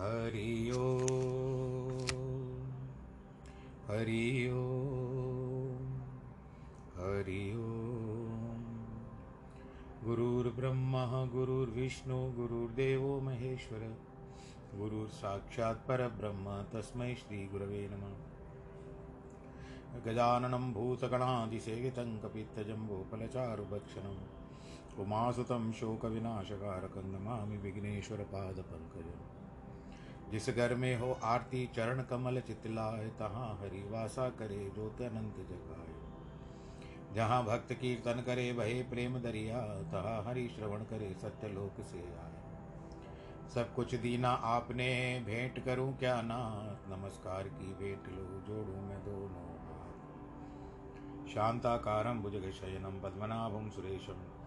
हरि ओम हरि ओम हरि ओम। गुरुर्ब्रह्मा गुरुर्विष्णु गुरुर्देवो महेश्वर गुरुर्साक्षात् परब्रह्म, तस्मै श्रीगुरवे नमः। गजाननं भूतगणादिसेवितं कपित्तजम्बोफलचारुभक्षणम् उमासुतं शोकविनाशकारकं नमामि विघ्नेश्वरपादपङ्कजम्। जिस घर में हो आरती, चरण कमल चितलाए, तहाँ हरिवासा करे ज्योत अनंत जगाए। जहाँ भक्त कीर्तन करे भये प्रेम दरिया, तहाँ हरि श्रवण करे, सत्यलोक से आए। सब कुछ दीना आपने, भेंट करूँ क्या नाथ? नमस्कार की भेंट लो, जोड़ू मैं दोनों हाथ। शांताकारं भुजगशयनं, पद्मनाभं सुरेशं।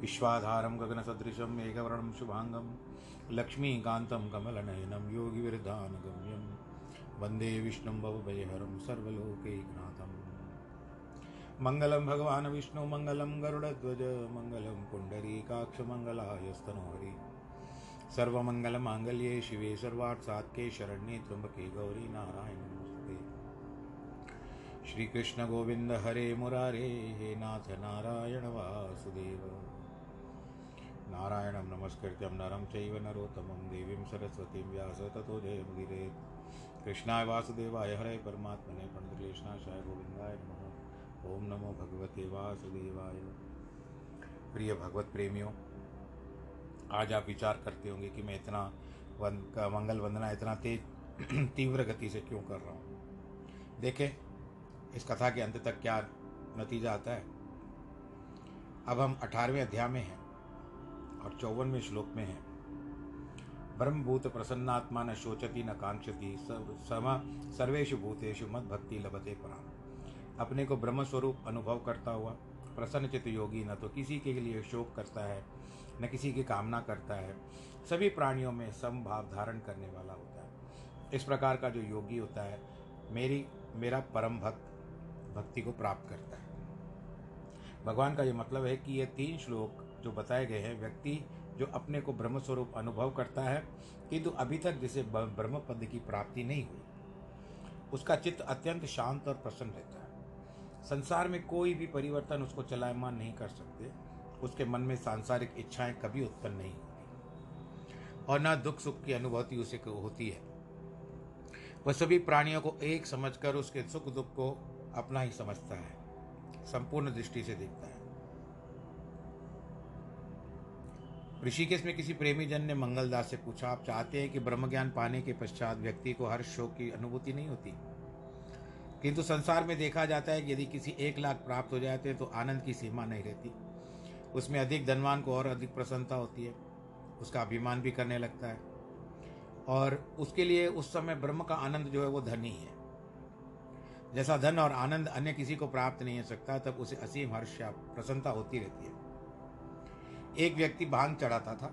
विश्वाधारं गगनसदृशं, मेघवर्णं शुभाङ्गं लक्ष्मीकान्तं कमलनयनं योगिविरधानगम्यं वंदे विष्णुं भवभयहरं सर्वलोकैकनाथम्। मङ्गलं भगवान् विष्णु, मङ्गलं गरुडध्वज, मङ्गलं पुण्डरीकाक्षमङ्गलायस्तनोहरि। सर्वमङ्गलमाङ्गल्ये शिवे सर्वार्थसात्के शरण्ये त्र्यम्बके गौरी नारायण नमस्ते श्रीकृष्ण गोविन्द हरे मुरारे, हे नाथ नारायण वासुदेव। नारायणं नमस्कृत्यं नरं चैव नरोत्तमं देवीं सरस्वतीं व्यास ततो जयमुदिरे कृष्णाय वासुदेवाय हरे परमात्मने प्रणतक्लेशनाशाय गोविन्दाय नमः। ओम नमो भगवते वासुदेवाय। प्रिय भगवत प्रेमियों आज आप विचार करते होंगे कि मैं इतना वन, का मंगल वंदना इतना तेज, तीव्र गति से क्यों कर रहा हूँ? देखें, इस कथा के अंत तक क्या नतीजा आता है? अब हम अठारहवें अध्याय में हैं। और चौवनवें श्लोक में है। ब्रह्मभूत प्रसन्नात्मा न शोचति न कांक्षति सम, सर्वेषु भूतेषु मद भक्ति लभते पराम अपने को ब्रह्म स्वरूप अनुभव करता हुआ प्रसन्नचित योगी न तो किसी के लिए शोक करता है, न किसी की कामना करता है। सभी प्राणियों में समभाव धारण करने वाला होता है। इस प्रकार का जो योगी होता है, मेरी, मेरा परम भक्त, भक्ति को प्राप्त करता है। भगवान का ये मतलब है कि ये तीन श्लोक जो बताए गए हैं, व्यक्ति जो अपने को ब्रह्म स्वरूप अनुभव करता है, किंतु अभी तक जिसे ब्रह्म पद की प्राप्ति नहीं हुई। उसका चित्त अत्यंत शांत और प्रसन्न रहता है। संसार में कोई भी परिवर्तन उसको चलायमान नहीं कर सकते। उसके मन में सांसारिक इच्छाएँ कभी उत्पन्न नहीं होती। और न दुख सुख की अनुभूति उसे होती है। वह सभी प्राणियों को एक समझकर उसके सुख दुख को अपना ही समझता है। संपूर्ण दृष्टि से देखता है। ऋषिकेश में किसी प्रेमी जन ने मंगलदास से पूछा, आप चाहते हैं कि ब्रह्म ज्ञान पाने के पश्चात व्यक्ति को हर शोक की अनुभूति नहीं होती? किंतु संसार में देखा जाता है कि यदि किसी एक लाख प्राप्त हो जाते हैं तो आनंद की सीमा नहीं रहती। उसमें अधिक धनवान को और अधिक प्रसन्नता होती है। उसका अभिमान भी करने लगता है। और उसके लिए उस समय ब्रह्म का आनंद जो है, वो धन ही है। जैसा धन और आनंद अन्य किसी को प्राप्त नहीं हो सकता, तब उसे असीम हर्ष या प्रसन्नता होती रहती है। एक व्यक्ति भाँग चढ़ाता था।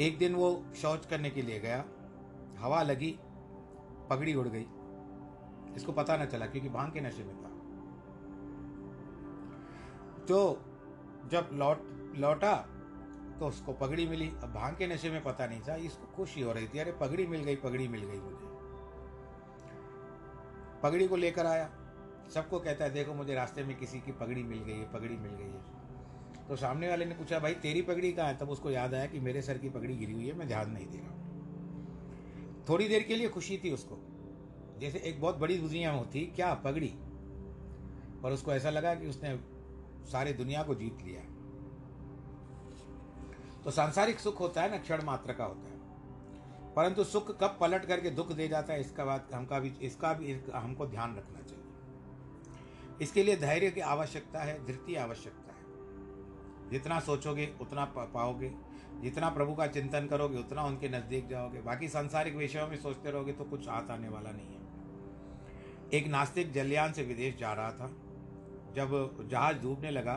एक दिन वो शौच करने के लिए गया। हवा लगी, पगड़ी उड़ गई। इसको पता न चला क्योंकि भाँग के नशे में था। तो जब लौट, लौटा तो उसको पगड़ी मिली। अब भाँग के नशे में पता नहीं था, इसको खुशी हो रही थी। अरे, पगड़ी मिल गई, पगड़ी मिल गई मुझे। पगड़ी को लेकर आया। सबको कहता है, देखो, मुझे रास्ते में किसी की पगड़ी मिल गई है, पगड़ी मिल गई है। तो सामने वाले ने पूछा, भाई, तेरी पगड़ी कहाँ है? तब उसको याद आया कि मेरे सर की पगड़ी गिरी हुई है, मैं ध्यान नहीं दे रहा थोड़ी देर के लिए खुशी थी उसको। जैसे एक बहुत बड़ी दुनिया होती क्या पगड़ी? पर उसको ऐसा लगा कि उसने सारे दुनिया को जीत लिया तो सांसारिक सुख होता है ना, क्षण मात्र का होता है। परंतु सुख कब पलट करके दुख दे जाता है, इसका बात हमका भी, इसका भी हमको ध्यान रखना चाहिए। इसके लिए धैर्य की आवश्यकता है, धृति आवश्यकता है। जितना सोचोगे, उतना पाओगे। जितना प्रभु का चिंतन करोगे, उतना उनके नज़दीक जाओगे। बाकी सांसारिक विषयों में सोचते रहोगे तो कुछ हाथ आने वाला नहीं है। एक नास्तिक जलयान से विदेश जा रहा था। जब जहाज़ डूबने लगा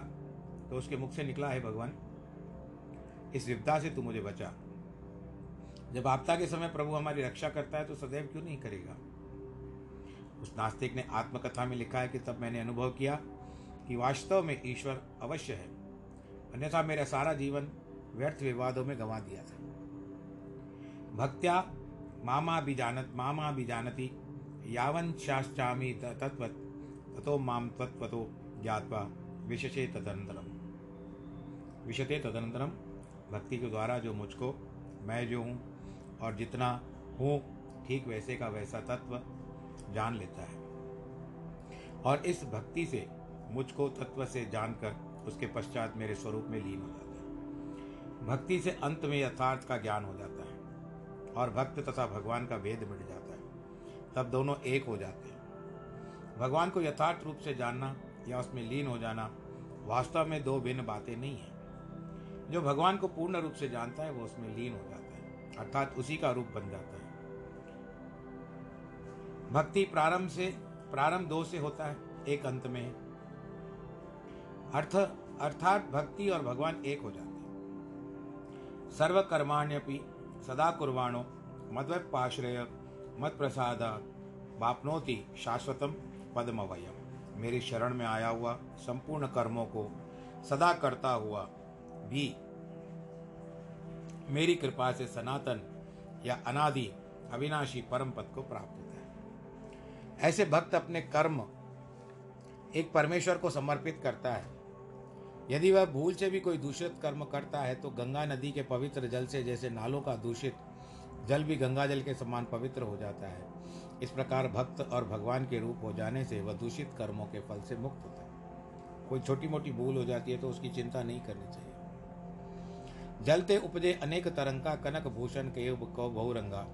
तो उसके मुख से निकला, है भगवान, इस विपदा से तू मुझे बचा। जब आपदा के समय प्रभु हमारी रक्षा करता है तो सदैव क्यों नहीं करेगा? उस नास्तिक ने आत्मकथा में लिखा है कि तब मैंने अनुभव किया कि वास्तव में ईश्वर अवश्य है। अन्यथा मेरा सारा जीवन व्यर्थ विवादों में गंवा दिया था। भक्त्या मामा भी जानत, मामा भी जानती, यावन शाश्चामी तत्व ततो माम तत्वतो ज्ञातवा विशेषे तदनंतरम विशते तदनंतरम भक्ति के द्वारा जो मुझको, मैं जो हूँ और जितना हूँ, ठीक वैसे का वैसा तत्व जान लेता है। और इस भक्ति से मुझको तत्व से जानकर उसके पश्चात मेरे स्वरूप में लीन हो जाता है। भक्ति से अंत में यथार्थ का ज्ञान हो जाता है और भक्त तथा भगवान का वेद मिट जाता है। तब दोनों एक हो जाते हैं। भगवान को यथार्थ रूप से जानना या उसमें लीन हो जाना वास्तव में दो भिन्न बातें नहीं है। जो भगवान को पूर्ण रूप से जानता है, वो उसमें लीन हो जाता है। अर्थात उसी का रूप बन जाता है। भक्ति प्रारंभ से, प्रारंभ दो से होता है, एक अंत में। अर्थ, अर्थात भक्ति और भगवान एक हो जाते हैं। सर्वकर्माण्यपि सदा कुर्वाणो, मद्वपाश्रय मत प्रसाद वापनोति शाश्वतम पद्मवयम। मेरी शरण में आया हुआ संपूर्ण कर्मों को सदा करता हुआ भी मेरी कृपा से सनातन या अनादि अविनाशी परम पद को प्राप्त है। ऐसे भक्त अपने कर्म एक परमेश्वर को समर्पित करता है। यदि वह भूल से भी कोई दूषित कर्म करता है तो गंगा नदी के पवित्र जल से जैसे नालों का दूषित जल भी गंगा जल के समान पवित्र हो जाता है। इस प्रकार भक्त और भगवान के रूप हो जाने से वह दूषित कर्मों के फल से मुक्त होता है। कोई छोटी मोटी भूल हो जाती है तो उसकी चिंता नहीं करनी चाहिए। जलते उपजे अनेक तरंगा, कनक भूषण के बहुरंगा।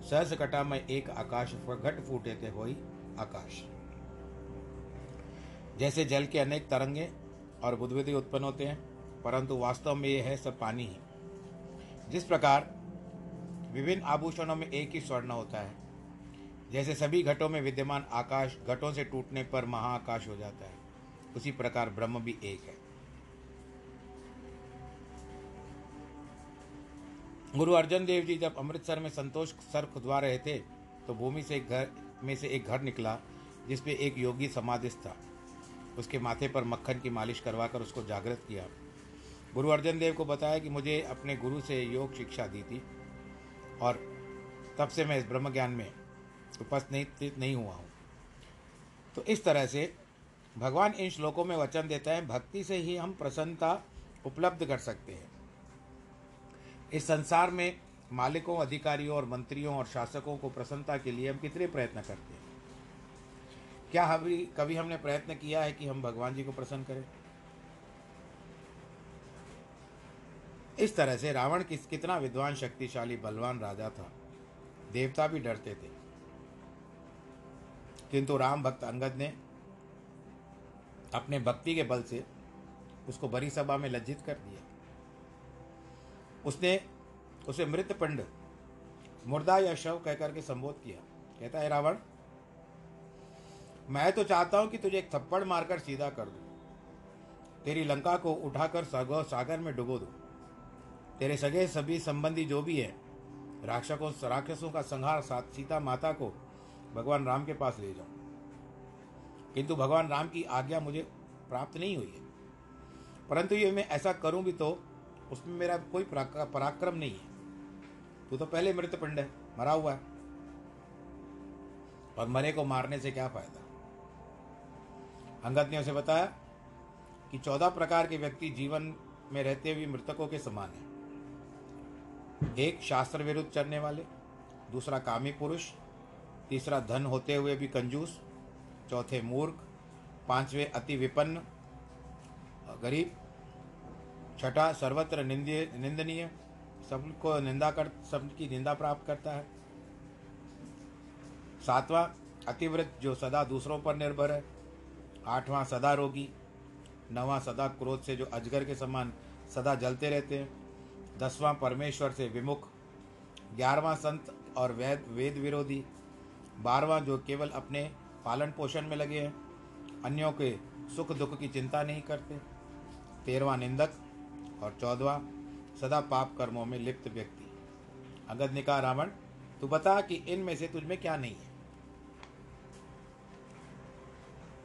सहस कटा में एक आकाश घट फूटे थे हो आकाश। जैसे जल के अनेक तरंगे और बुद्धविधि उत्पन्न होते हैं, परंतु वास्तव में यह है सब पानी ही। जिस प्रकार विभिन्न आभूषणों में एक ही स्वर्ण होता है, जैसे सभी घटों में विद्यमान आकाश घटों से टूटने पर महाआकाश हो जाता है, उसी प्रकार ब्रह्म भी एक है। गुरु अर्जन देव जी जब अमृतसर में संतोष सर खुदवा रहे थे तो भूमि से एक घर, में से एक घर निकला जिसपे एक योगी समाधिस्थ था। उसके माथे पर मक्खन की मालिश करवाकर उसको जागृत किया। गुरु अर्जन देव को बताया कि मुझे अपने गुरु से योग शिक्षा दी थी और तब से मैं इस ब्रह्म ज्ञान में उपस्थित नहीं हुआ हूँ। तो इस तरह से भगवान इन श्लोकों में वचन देता है, भक्ति से ही हम प्रसन्नता उपलब्ध कर सकते हैं। इस संसार में मालिकों, अधिकारियों और मंत्रियों और शासकों को प्रसन्नता के लिए हम कितने प्रयत्न करते हैं? क्या अभी कभी हमने प्रयत्न किया है कि हम भगवान जी को प्रसन्न करें? इस तरह से रावण किस, कितना विद्वान, शक्तिशाली, बलवान राजा था। देवता भी डरते थे। किंतु राम भक्त अंगद ने अपने भक्ति के बल से उसको बड़ी सभा में लज्जित कर दिया। उसने उसे मृत पिंड मुर्दा या शव कहकर के संबोध किया। कहता है, रावण, मैं तो चाहता हूँ कि तुझे एक थप्पड़ मारकर सीधा कर दूँ। तेरी लंका को उठाकर सागर में डुबो दूँ। तेरे सगे सभी संबंधी जो भी है राक्षकों राक्षसों का संहार साथ सीता माता को भगवान राम के पास ले जाऊँ। किंतु भगवान राम की आज्ञा मुझे प्राप्त नहीं हुई है। परंतु ये मैं ऐसा करूँ भी तो उसमें मेरा कोई पराक्रम नहीं है। तू तो पहले मृत पिंड है, मरा हुआ है। और मरे को मारने से क्या फ़ायदा? अंगद ने उसे बताया कि चौदह प्रकार के व्यक्ति जीवन में रहते हुए मृतकों के समान है। एक शास्त्र विरुद्ध चलने वाले, दूसरा कामी पुरुष, तीसरा धन होते हुए भी कंजूस, चौथे मूर्ख, पांचवे अति विपन्न गरीब। छठा सर्वत्र निंदीय निंदनीय, सबको निंदा कर, सबकी निंदा प्राप्त करता है। सातवां अतिव्रत जो सदा दूसरों पर निर्भर है। आठवां, सदा रोगी। नवां, सदा क्रोध से जो अजगर के समान सदा जलते रहते हैं। दसवां, परमेश्वर से विमुख। ग्यारहवां, संत और वेद वेद विरोधी। बारहवां, जो केवल अपने पालन पोषण में लगे हैं। अन्यों के सुख दुख की चिंता नहीं करते। तेरहवां, निंदक। और चौदवा, सदा पाप कर्मों में लिप्त व्यक्ति। अगद ने कहा रावण, तू बता कि इनमें से तुझमें क्या नहीं है?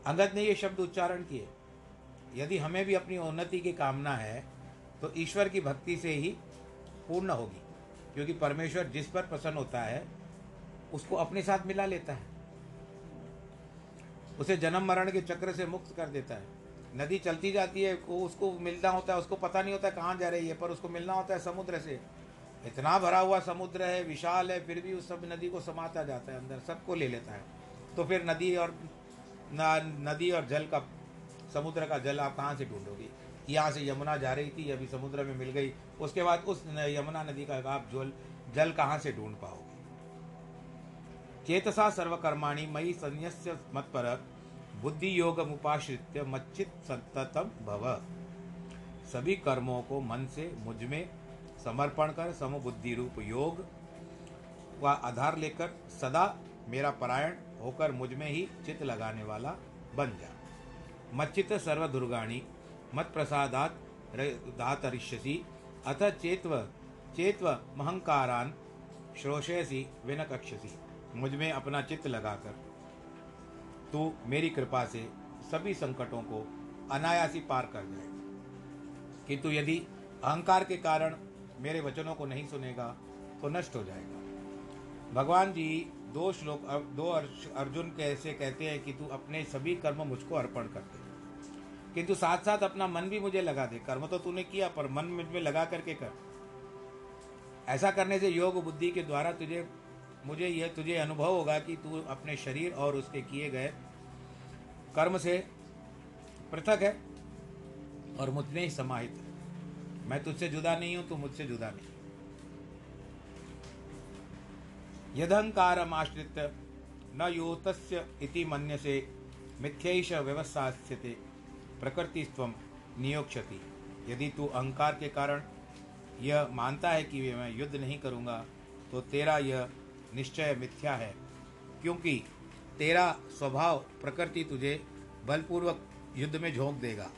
अंगद ने ये शब्द उच्चारण किए। यदि हमें भी अपनी उन्नति की कामना है तो ईश्वर की भक्ति से ही पूर्ण होगी, क्योंकि परमेश्वर जिस पर प्रसन्न होता है, उसको अपने साथ मिला लेता है। उसे जन्म मरण के चक्र से मुक्त कर देता है। नदी चलती जाती है उसको मिलना होता है, उसको पता नहीं होता है कहाँ जा रही है, पर उसको मिलना होता है समुद्र से। इतना भरा हुआ समुद्र है, विशाल है, फिर भी उस सब नदी को समाता जाता है, अंदर सबको ले लेता है। तो फिर नदी और नदी और जल का, समुद्र का जल आप कहाँ से ढूंढोगे? यहाँ से यमुना जा रही थी, अभी समुद्र में मिल गई, उसके बाद उस यमुना नदी का आप जल जल कहाँ से ढूंढ पाओगे? चेतसा सर्वकर्माणी मई संयस्य मत पर बुद्धि योग मुपाश्रित्य मच्चित सततम भव। सभी कर्मों को मन से मुझमें समर्पण कर समबुद्धि रूप योग का आधार लेकर सदा मेरा परायण होकर मुझमें ही चित लगाने वाला बन जा। मच्चित सर्वदुर्गाणी मत प्रसादात दातरिष्यसी, अथ चेतव, चेत्व महंकारान श्रोषयसी, विनकक्षसी। मुझमें अपना चित्त लगाकर तू मेरी कृपा से सभी संकटों को अनायासी पार कर जाए। किंतु यदि अहंकार के कारण मेरे वचनों को नहीं सुनेगा तो नष्ट हो जाएगा। भगवान जी, दो श्लोक, दो अर्जुन कैसे कहते हैं कि तू अपने सभी कर्म मुझको अर्पण कर दे। किंतु साथ साथ अपना मन भी मुझे लगा दे। कर्म तो तूने किया, पर मन मुझमें लगा करके कर। ऐसा करने से योग बुद्धि के द्वारा तुझे, मुझे यह, तुझे अनुभव होगा कि तू अपने शरीर और उसके किए गए कर्म से पृथक है और मुझमें ही समाहित है। मैं तुझसे जुदा नहीं हूँ, तू मुझसे जुदा नहीं। यदहंकार आश्रित न योतस्य इति से मिथ्यैष व्यवस्थास्यते प्रकृतिस्व नियोक्षति यदि तू अहंकार के कारण यह मानता है कि मैं युद्ध नहीं करूँगा तो तेरा यह निश्चय मिथ्या है, क्योंकि तेरा स्वभाव, प्रकृति तुझे बलपूर्वक युद्ध में झोंक देगा।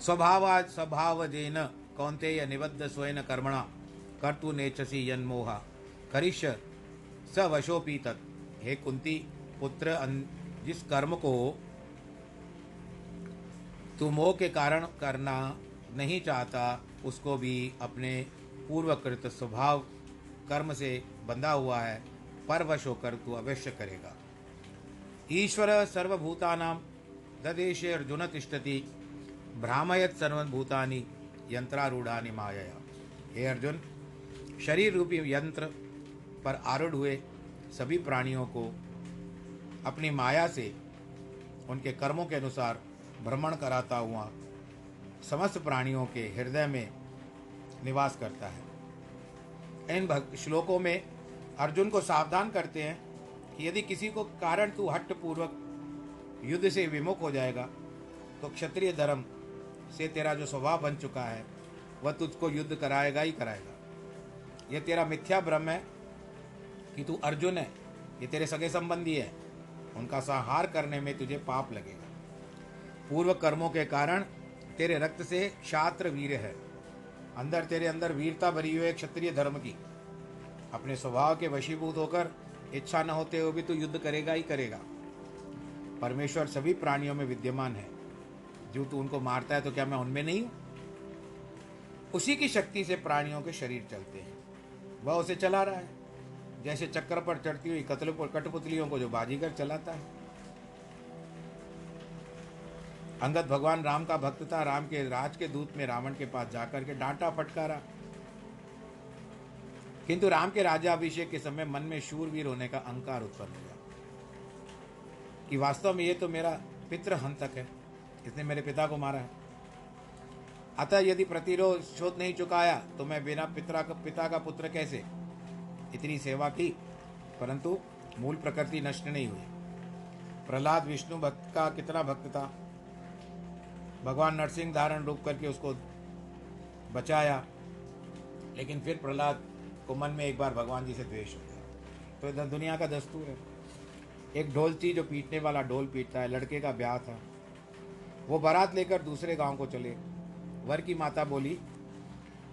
स्वभाव स्वभाव जेन कौंते निबद्ध स्वयं कर्मणा, कर्तु नेचसी यन्मोहा करिश स वशोपी तत्। हे कुंती पुत्र जिस कर्म को तू मोह के कारण करना नहीं चाहता, उसको भी अपने पूर्वकृत स्वभाव कर्म से बंधा हुआ है। परवश होकर तू अवश्य करेगा। ईश्वर सर्वभूतानाम ददेश अर्जुन तिष्ठति, भ्रामयत सर्वभूतानि यंत्रारूढ़ानि माया हे अर्जुन, शरीर रूपी यंत्र पर आरूढ़ हुए सभी प्राणियों को अपनी माया से उनके कर्मों के अनुसार भ्रमण कराता हुआ समस्त प्राणियों के हृदय में निवास करता है। इन श्लोकों में अर्जुन को सावधान करते हैं कि यदि किसी को कारण तू हट पूर्वक युद्ध से विमुख हो जाएगा तो क्षत्रिय धर्म से तेरा जो स्वभाव बन चुका है, वह तुझको युद्ध कराएगा ही कराएगा। यह तेरा मिथ्या भ्रम है कि तू अर्जुन है। ये तेरे सगे संबंधी है। उनका संहार करने में तुझे पाप लगेगा। पूर्व कर्मों के कारण तेरे रक्त से शास्त्र वीर है। अंदर तेरे अंदर वीरता भरी हुई है क्षत्रिय धर्म की। अपने स्वभाव के वशीभूत होकर इच्छा न होते हुए भी तो युद्ध करेगा ही करेगा। परमेश्वर सभी प्राणियों में विद्यमान है। जो तू उनको मारता है तो क्या मैं उनमें नहीं हूँ? उसी की शक्ति से प्राणियों के शरीर चलते हैं। वह उसे चला रहा है। जैसे चक्कर पर चढ़ती हुई कतल कठपुतलियों को जो बाजीगर चलाता है। अंगद भगवान राम का भक्त था। राम के राज के दूत में रावण के पास जाकर के डांटा फटकारा। किंतु राम के राजाभिषेक के समय मन में शूरवीर होने का अहंकार उत्पन्न हुआ। कि वास्तव में ये तो मेरा पितृ हंतक है, इसने मेरे पिता को मारा है। अतः यदि प्रतिरोध शोध नहीं चुकाया तो मैं बिना पिता का पिता का पुत्र कैसे? इतनी सेवा की, परंतु मूल प्रकृति नष्ट नहीं हुई। प्रहलाद विष्णु भक्त का कितना भक्त था। भगवान नरसिंह धारण रूप करके उसको बचाया, लेकिन फिर प्रहलाद को मन में एक बार भगवान जी से द्वेष हो गया। तो इधर दुनिया का दस्तूर है। एक ढोलची जो पीटने वाला ढोल पीटता है, लड़के का ब्याह था। वो बारात लेकर दूसरे गाँव को चले। वर की माता बोली,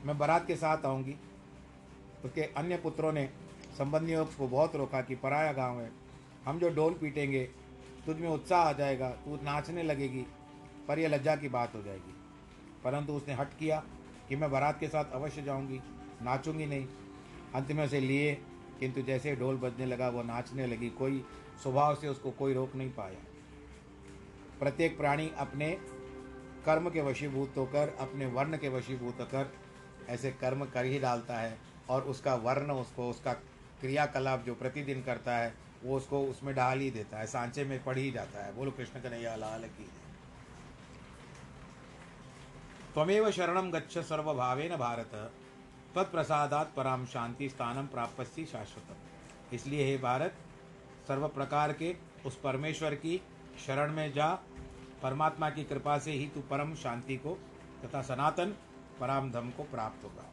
मैं बारात के साथ आऊँगी। उसके अन्य पुत्रों ने संबंधियों को बहुत रोका कि, पराया गाँव है। हम जो ढोल पीटेंगे, तुझ में उत्साह आ जाएगा, तू नाचने लगेगी, पर यह लज्जा की बात हो जाएगी। परंतु उसने हट किया कि, मैं बारात के साथ अवश्य जाऊँगी, नाचूँगी नहीं। अंत में उसे लिए, किंतु जैसे ढोल बजने लगा, वो नाचने लगी। कोई स्वभाव से उसको कोई रोक नहीं पाया। प्रत्येक प्राणी अपने कर्म के वशीभूत होकर, अपने वर्ण के वशीभूत होकर, ऐसे कर्म कर ही डालता है और उसका वर्ण, उसको, उसका क्रियाकलाप जो प्रतिदिन करता है, वो उसको उसमें डाल ही देता है, सांचे में पढ़ ही जाता है। बोलो, कृष्ण कन्हैया, लाल की त्वमेव शरणम गच्छ सर्वभावेन भारत। तत्प्रसादात पराम शांति स्थानम प्राप्त शाश्वतम। इसलिए हे भारत सर्व प्रकार के उस परमेश्वर की शरण में जा, परमात्मा की कृपा से ही तू परम शांति को तथा सनातन पराम धम को प्राप्त होगा।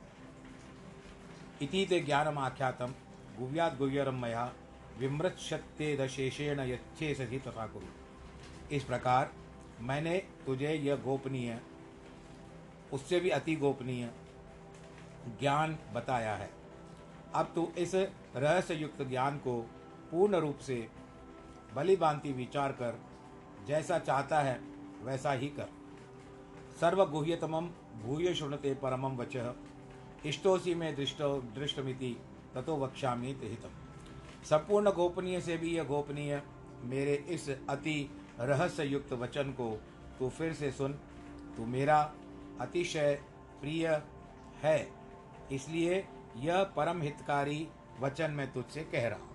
इति ते ज्ञानम आख्यातम गुव्यात गुव्यरम मया विमृत दशेषेण यच्छे सही तथा गुरु। इस प्रकार मैंने तुझे यह गोपनीय, उससे भी अति गोपनीय ज्ञान बताया है। अब तू इस रहस्य युक्त ज्ञान को पूर्ण रूप से बलिबांति विचार कर, जैसा चाहता है, वैसा ही कर। सर्वगुह्यतम भूय शुणते परमम वच इष्टोसी में दृष्टो, दृष्टमिति ततो वक्ष्यामि हितम। संपूर्ण गोपनीय से भी यह गोपनीय, मेरे इस अति रहस्य युक्त वचन को तू फिर से सुन, तू मेरा अतिशय प्रिय है। इसलिए यह परम हितकारी वचन मैं तुझसे कह रहा हूँ।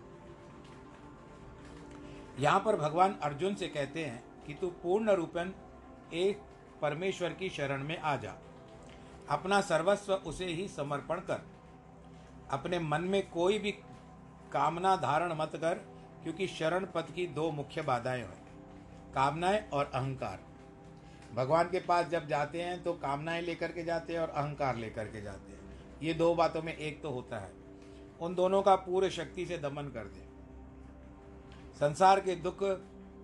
यहाँ पर भगवान अर्जुन से कहते हैं कि तू पूर्ण रूपन एक परमेश्वर की शरण में आ जा। अपना सर्वस्व उसे ही समर्पण कर। अपने मन में कोई भी कामना धारण मत कर, क्योंकि शरण पद की दो मुख्य बाधाएँ हैं, कामनाएँ और अहंकार। भगवान के पास जब जाते हैं तो कामनाएँ लेकर के जाते हैं और अहंकार लेकर के जाते हैं। ये दो बातों में एक तो होता है। उन दोनों का पूरे शक्ति से दमन कर दे। संसार के दुख,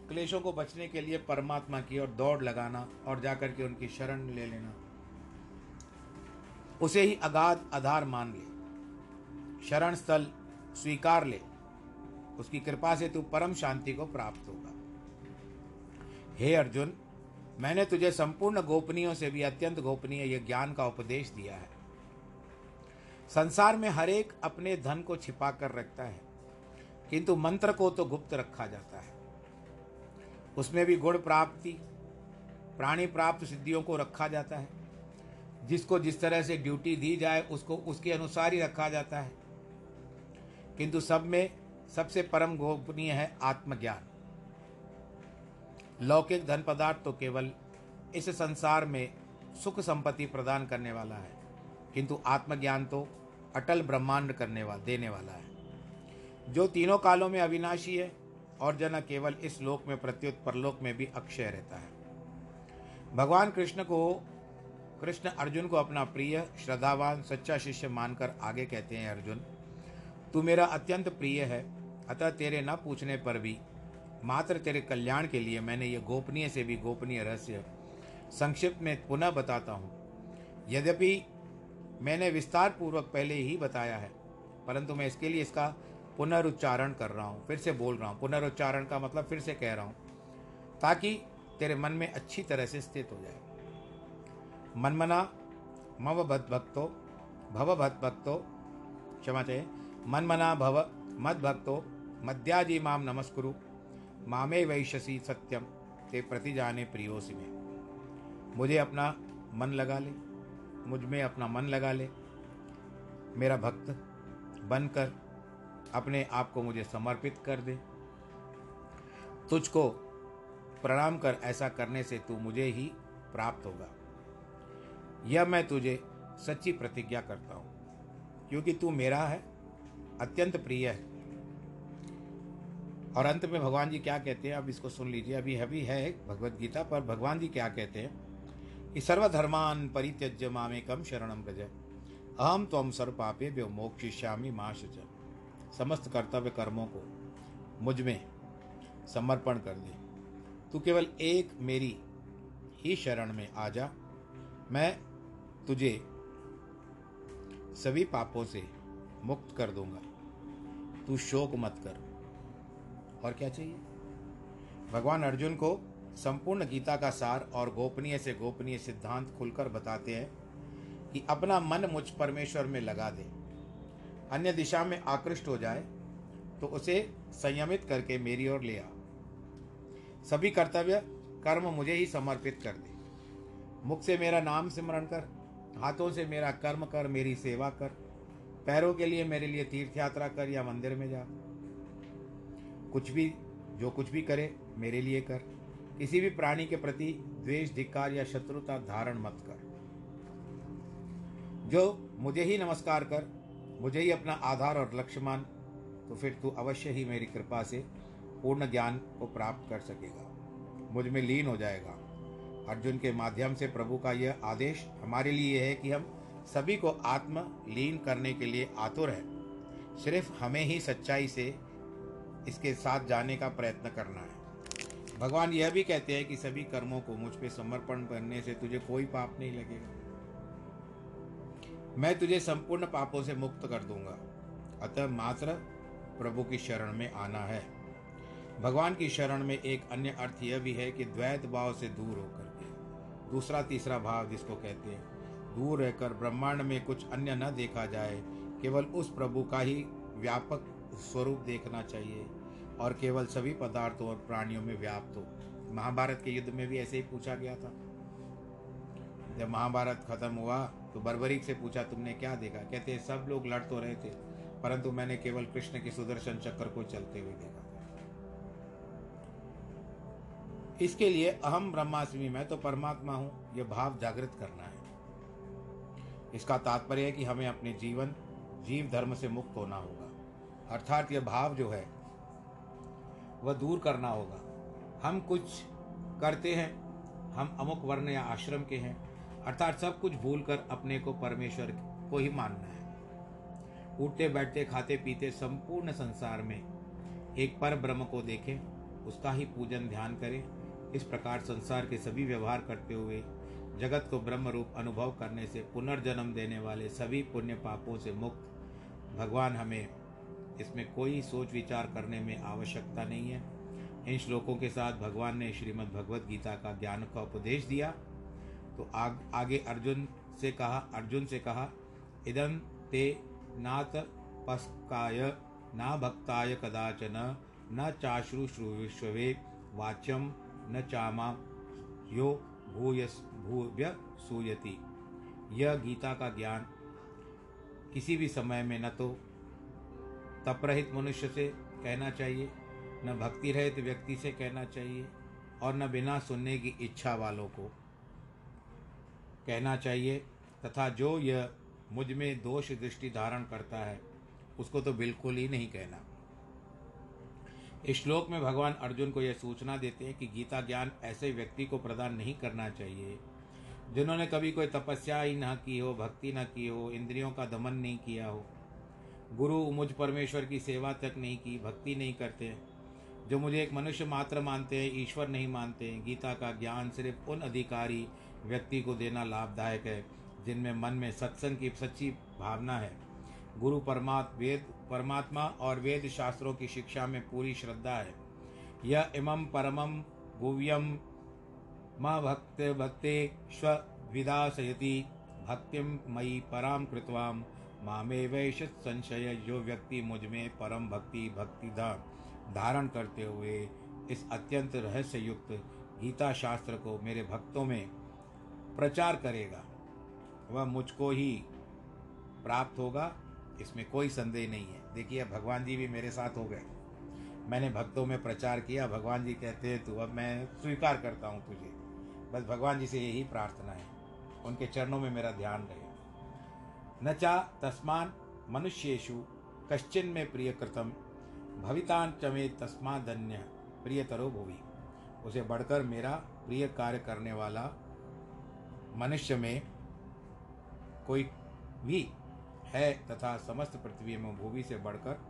क्लेशों को बचने के लिए परमात्मा की ओर दौड़ लगाना और जाकर के उनकी शरण ले लेना। उसे ही अगाध आधार मान ले। शरण स्थल स्वीकार ले। उसकी कृपा से तू परम शांति को प्राप्त होगा। हे अर्जुन, मैंने तुझे संपूर्ण गोपनीयों से भी अत्यंत गोपनीय यह ज्ञान का उपदेश दिया है। संसार में हर एक अपने धन को छिपा कर रखता है, किंतु मंत्र को तो गुप्त रखा जाता है। उसमें भी गुण प्राप्ति, प्राणी प्राप्त सिद्धियों को रखा जाता है। जिसको जिस तरह से ड्यूटी दी जाए, उसको उसके अनुसार ही रखा जाता है। किंतु सब में सबसे परम गोपनीय है आत्मज्ञान। लौकिक धन पदार्थ तो केवल इस संसार में सुख संपत्ति प्रदान करने वाला है, किंतु आत्मज्ञान तो अटल ब्रह्मांड करने वाला, देने वाला है। जो तीनों कालों में अविनाशी है, और जन केवल इस लोक में, प्रत्युत परलोक में भी अक्षय रहता है। भगवान कृष्ण को, कृष्ण अर्जुन को अपना प्रिय, श्रद्धावान, सच्चा शिष्य मानकर आगे कहते हैं, अर्जुन, तू मेरा अत्यंत प्रिय है। अतः तेरे न पूछने पर भी, मात्र तेरे कल्याण के लिए मैंने ये गोपनीय से भी गोपनीय रहस्य संक्षिप्त में पुनः बताता हूँ। यद्यपि मैंने विस्तार पूर्वक पहले ही बताया है, परंतु मैं इसके लिए इसका पुनरुच्चारण कर रहा हूँ, फिर से बोल रहा हूँ। पुनरुच्चारण का मतलब फिर से कह रहा हूँ, ताकि तेरे मन में अच्छी तरह से स्थित हो जाए। मनमना मव भक्तो भव भक्तो क्षमा चाहिए मनमना भव मद भक्तो मद्याजी माम नमस्कुरु, मामे वैशसी सत्यम ते प्रति जाने प्रियोसी में। मुझे अपना मन लगा ले। मुझमें अपना मन लगा ले। मेरा भक्त बनकर अपने आप को मुझे समर्पित कर दे। तुझको प्रणाम कर, ऐसा करने से तू मुझे ही प्राप्त होगा। यह मैं तुझे सच्ची प्रतिज्ञा करता हूँ, क्योंकि तू मेरा है, अत्यंत प्रिय है। और अंत में भगवान जी क्या कहते हैं? अब इसको सुन लीजिए। अभी अभी है भगवत गीता, पर भगवान जी क्या कहते हैं? सर्वधर्मान परित्यज्य मामे कम शरणम प्रज अहम तम सर्व पापे व्यो मोक्षिष्यामी माँ समस्त कर्तव्य कर्मों को मुझमें समर्पण कर दे। तू केवल एक मेरी ही शरण में आ जा। मैं तुझे सभी पापों से मुक्त कर दूँगा। तू शोक मत कर। और क्या चाहिए? भगवान अर्जुन को संपूर्ण गीता का सार और गोपनीय से गोपनीय सिद्धांत खुलकर बताते हैं कि अपना मन मुझ परमेश्वर में लगा दे। अन्य दिशा में आकृष्ट हो जाए तो उसे संयमित करके मेरी ओर ले आ। सभी कर्तव्य कर्म मुझे ही समर्पित कर दे। मुख से मेरा नाम स्मरण कर, हाथों से मेरा कर्म कर, मेरी सेवा कर, पैरों के लिए मेरे लिए तीर्थ यात्रा कर या मंदिर में जा। कुछ भी, जो कुछ भी करे, मेरे लिए कर। किसी भी प्राणी के प्रति द्वेष, धिक्कार या शत्रुता धारण मत कर। जो मुझे ही नमस्कार कर, मुझे ही अपना आधार और लक्ष्य मान तो फिर तू अवश्य ही मेरी कृपा से पूर्ण ज्ञान को प्राप्त कर सकेगा। मुझमें लीन हो जाएगा। अर्जुन के माध्यम से प्रभु का यह आदेश हमारे लिए है कि हम सभी को आत्म लीन करने के लिए आतुर है। सिर्फ़ हमें ही सच्चाई से इसके साथ जाने का प्रयत्न करना है। भगवान यह भी कहते हैं कि सभी कर्मों को मुझ पे समर्पण करने से तुझे कोई पाप नहीं लगेगा। मैं तुझे संपूर्ण पापों से मुक्त कर दूँगा। अतः मात्र प्रभु की शरण में आना है। भगवान की शरण में एक अन्य अर्थ यह भी है कि द्वैत भाव से दूर होकर के। दूसरा तीसरा भाव जिसको कहते हैं, दूर रहकर ब्रह्मांड में कुछ अन्य न देखा जाए, केवल उस प्रभु का ही व्यापक स्वरूप देखना चाहिए। और केवल सभी पदार्थों और प्राणियों में व्याप्त हो। महाभारत के युद्ध में भी ऐसे ही पूछा गया था। जब महाभारत खत्म हुआ तो बर्बरीक से पूछा, तुमने क्या देखा? कहते, सब लोग लड़ तो रहे थे, परंतु मैंने केवल कृष्ण के सुदर्शन चक्र को चलते हुए देखा इसके लिए अहम ब्रह्मास्मि मैं तो परमात्मा हूँ यह भाव जागृत करना है। इसका तात्पर्य है कि हमें अपने जीवन, जीव धर्म से मुक्त होना होगा। अर्थात यह भाव जो है वह दूर करना होगा। हम कुछ करते हैं, हम अमुक वर्ण या आश्रम के हैं, अर्थात सब कुछ भूलकर अपने को परमेश्वर को ही मानना है। उठते, बैठते, खाते, पीते संपूर्ण संसार में एक पर ब्रह्म को देखें, उसका ही पूजन ध्यान करें। इस प्रकार संसार के सभी व्यवहार करते हुए जगत को ब्रह्म रूप अनुभव करने से पुनर्जन्म देने वाले सभी पुण्य पापों से मुक्त। भगवान हमें इसमें कोई सोच विचार करने में आवश्यकता नहीं है। इन श्लोकों के साथ भगवान ने श्रीमद् भगवद गीता का ज्ञान का उपदेश दिया। तो आग, आगे अर्जुन से कहा अर्जुन से कहा इदम ते नात पस्काय ना भक्ताय कदाचन न चाश्रु चाश्रुश्रुविश्वे वाच्यम न चामा यो भूयस भूव्य सूयति। यह गीता का ज्ञान किसी भी समय में न तो तपरहित मनुष्य से कहना चाहिए। न भक्ति रहित व्यक्ति से कहना चाहिए और न बिना सुनने की इच्छा वालों को कहना चाहिए तथा जो यह मुझमें दोष दृष्टि धारण करता है, उसको तो बिल्कुल ही नहीं कहना। इस श्लोक में भगवान अर्जुन को यह सूचना देते हैं कि गीता ज्ञान ऐसे व्यक्ति को प्रदान नहीं करना चाहिए, जिन्होंने कभी कोई तपस्या ही न की हो, भक्ति न की हो, इंद्रियों का दमन नहीं किया हो। गुरु मुझ परमेश्वर की सेवा तक नहीं की, भक्ति नहीं करते। जो मुझे एक मनुष्य मात्र मानते हैं, ईश्वर नहीं मानते हैं, गीता का ज्ञान सिर्फ़ उन अधिकारी व्यक्ति को देना लाभदायक है, जिनमें मन में सत्संग की सच्ची भावना है। गुरु परमात्म वेद, परमात्मा और वेद शास्त्रों की शिक्षा में पूरी श्रद्धा है। यह इमं परमं गुव्यम म भक्त भक्ते विदासयति भक्तिम मयि पराम कृतवाम मामे वैश संशय जो व्यक्ति मुझमें परम भक्ति भक्ति धारण करते हुए इस अत्यंत रहस्य युक्त गीता शास्त्र को मेरे भक्तों में प्रचार करेगा। वह मुझको ही प्राप्त होगा, इसमें कोई संदेह नहीं है। देखिए, भगवान जी भी मेरे साथ हो गए। मैंने भक्तों में प्रचार किया, भगवान जी कहते हैं, तू अब मैं स्वीकार करता हूँ तुझे। बस भगवान जी से यही प्रार्थना है। उनके चरणों में मेरा ध्यान रहे। न चा तस्मान मनुष्येशु कश्चिन में प्रिय कृतम भवितान चमे तस्मादन्य प्रियतरो भूवि। उसे बढ़कर मेरा प्रिय कार्य करने वाला मनुष्य में कोई भी है तथा समस्त पृथ्वी में भूमि से बढ़कर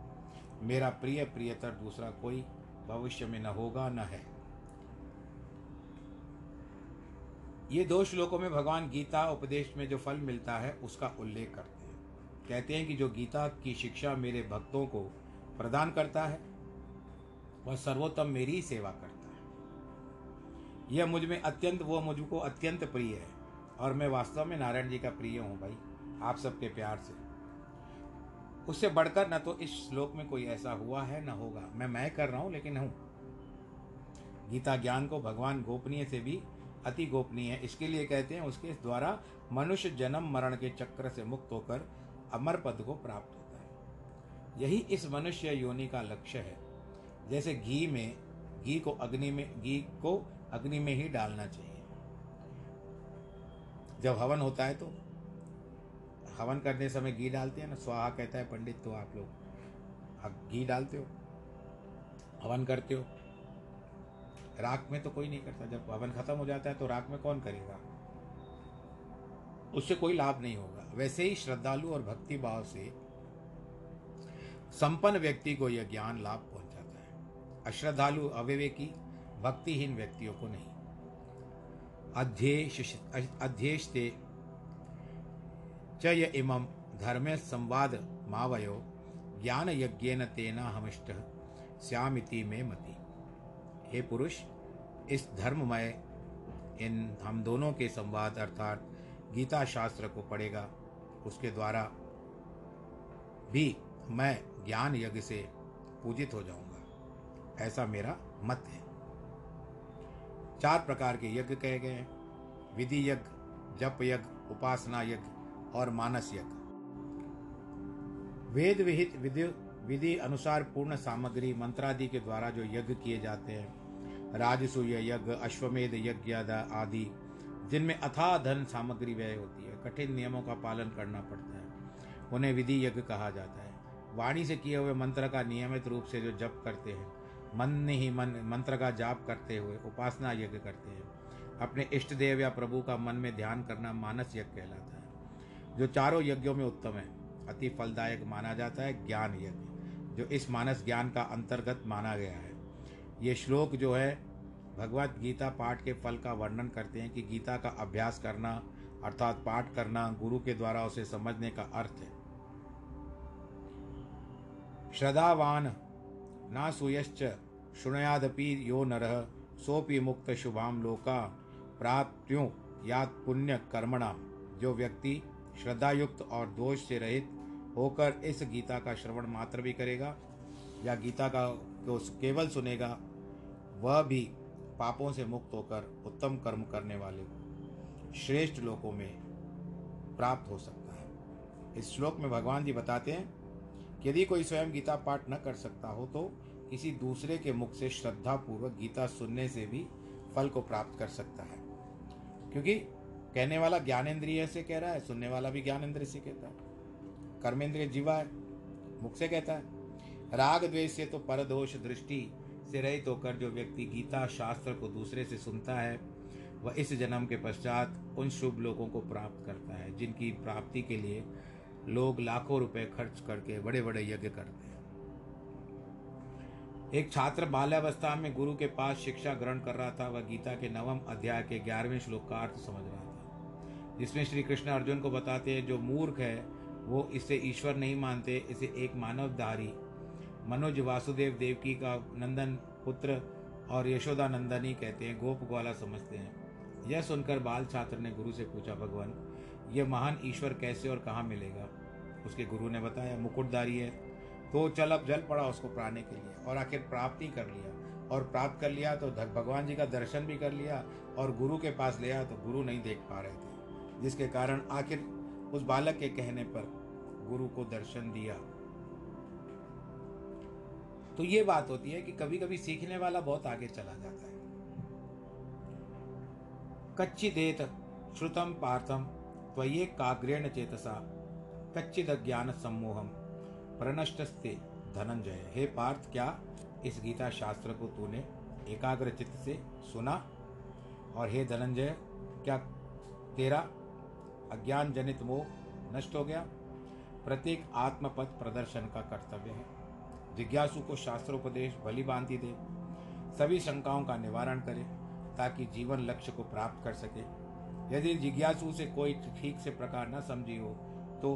मेरा प्रिय प्रियतर दूसरा कोई भविष्य में न होगा, न है। ये दो श्लोकों में भगवान गीता उपदेश में जो फल मिलता है, उसका उल्लेख करते हैं। कहते हैं कि जो गीता की शिक्षा मेरे भक्तों को प्रदान करता है, वह सर्वोत्तम मेरी सेवा करता है। यह मुझमें अत्यंत, वो मुझको अत्यंत प्रिय है और मैं वास्तव में नारायण जी का प्रिय हूँ भाई, आप सबके प्यार से। उससे बढ़कर न तो इस श्लोक में कोई ऐसा हुआ है, न होगा। मैं मैं कर रहा हूँ, लेकिन हूँ। गीता ज्ञान को भगवान गोपनीय से भी अति गोपनीय है। इसके लिए कहते हैं उसके द्वारा मनुष्य जन्म मरण के चक्र से मुक्त होकर अमर पद को प्राप्त होता है। यही इस मनुष्य योनि का लक्ष्य है। जैसे घी में, घी को अग्नि में, घी को अग्नि में ही डालना चाहिए। जब हवन होता है तो हवन करने समय घी डालते हैं ना, स्वाहा कहता है, पंडित तो आप लोग घी डालते हो, हवन करते हो राख में तो कोई नहीं करता। जब हवन खत्म हो जाता है तो राख में कौन करेगा? उससे कोई लाभ नहीं होगा। वैसे ही श्रद्धालु और भक्ति भाव से संपन्न व्यक्ति को यह ज्ञान लाभ पहुंचाता है। अश्रद्धालु, अविवेकी, भक्तिहीन व्यक्तियों को नहीं। अध्येश अध्येशते च य धर्म संवाद मावयो ज्ञान यज्ञेन तेना हमिष्ट श्यामिति में मति। हे पुरुष, इस धर्ममय, इन हम दोनों के संवाद अर्थात गीता शास्त्र को पढ़ेगा। उसके द्वारा भी मैं ज्ञान यज्ञ से पूजित हो जाऊँगा। ऐसा मेरा मत है। चार प्रकार के यज्ञ कहे गए हैं। विधि यज्ञ, जप यज्ञ, उपासना यज्ञ और मानस यज्ञ। वेद विहित विधि विधि अनुसार पूर्ण सामग्री मंत्रादि के द्वारा जो यज्ञ किए जाते हैं राजसूय यज्ञ, अश्वमेध यज्ञ आदि, जिनमें अथाह धन सामग्री व्यय होती है। कठिन नियमों का पालन करना पड़ता है। उन्हें विधि यज्ञ कहा जाता है। वाणी से किए हुए मंत्र का नियमित रूप से जो जप करते हैं, मन ही मन, मंत्र का जाप करते हुए उपासना यज्ञ करते हैं। अपने इष्ट देव या प्रभु का मन में ध्यान करना मानस यज्ञ कहलाता है। जो चारों यज्ञों में उत्तम है, अति फलदायक माना जाता है ज्ञान यज्ञ, जो इस मानस ज्ञान का अंतर्गत माना गया है। ये श्लोक जो है, भगवत गीता पाठ के फल का वर्णन करते हैं कि गीता का अभ्यास करना, अर्थात पाठ करना गुरु के द्वारा उसे समझने का अर्थ है। श्रद्धावान, ना सुयश्च शुणयादपि यो नर सोपि मुक्त शुभाम लोका, प्राप्त्यों या पुण्य कर्मणाम जो व्यक्ति श्रद्धायुक्त और दोष से रहित होकर इस गीता का श्रवण मात्र भी करेगा या गीता को केवल सुनेगा वह भी पापों से मुक्त होकर उत्तम कर्म करने वाले श्रेष्ठ लोकों में प्राप्त हो सकता है। इस श्लोक में भगवान जी बताते हैं कि यदि कोई स्वयं गीता पाठ न कर सकता हो तो किसी दूसरे के मुख से श्रद्धा पूर्वक गीता सुनने से भी फल को प्राप्त कर सकता है। क्योंकि कहने वाला ज्ञानेन्द्रिय से कह रहा है, सुनने वाला भी ज्ञानेन्द्रिय से कहता है। कर्मेंद्रिय जीवा है, मुख से कहता है। राग द्वेष से तो परदोष दृष्टि से रहित होकर जो व्यक्ति गीता शास्त्र को दूसरे से सुनता है, वह इस जन्म के पश्चात उन शुभ लोगों को प्राप्त करता है, जिनकी प्राप्ति के लिए लोग लाखों रुपए खर्च करके बड़े बड़े यज्ञ करते हैं। एक छात्र बाल्यावस्था में गुरु के पास शिक्षा ग्रहण कर रहा था, वह गीता के नवम अध्याय के ग्यारहवें श्लोक का अर्थ समझ रहा था, जिसमें श्री कृष्ण अर्जुन को बताते हैं, जो मूर्ख है, वो इसे ईश्वर नहीं मानते, इसे एक मानवधारी मनोज वासुदेव देवकी का नंदन पुत्र और यशोदा नंदन कहते हैं, गोप ग्वाला समझते हैं। यह सुनकर बाल छात्र ने गुरु से पूछा, भगवान यह महान ईश्वर कैसे और कहाँ मिलेगा? उसके गुरु ने बताया, मुकुटदारी है। तो चल अब, जल पड़ा उसको पाने के लिए और आखिर प्राप्त ही कर लिया। और प्राप्त कर लिया तो भगवान जी का दर्शन भी कर लिया और गुरु के पास ले आया तो गुरु नहीं देख पा रहे थे। जिसके कारण आखिर उस बालक के कहने पर गुरु को दर्शन दिया। तो ये बात होती है कि कभी कभी सीखने वाला बहुत आगे चला जाता है। कच्ची देत श्रुतम पार्थम त्वये काग्रेण चेतसा कच्चिद ज्ञान सम्मोहम प्रनष्टस्ते धनंजय। हे पार्थ, क्या इस गीता शास्त्र को तूने एकाग्र चित्त से सुना? और हे धनंजय, क्या तेरा अज्ञान जनित मोह नष्ट हो गया? प्रत्येक आत्मपद प्रदर्शन का कर्तव्य है। जिज्ञासु को शास्त्रोपदेश भली बांधी दे। सभी शंकाओं का निवारण करे, ताकि जीवन लक्ष्य को प्राप्त कर सके। यदि जिज्ञासु से कोई ठीक से प्रकार न समझी हो तो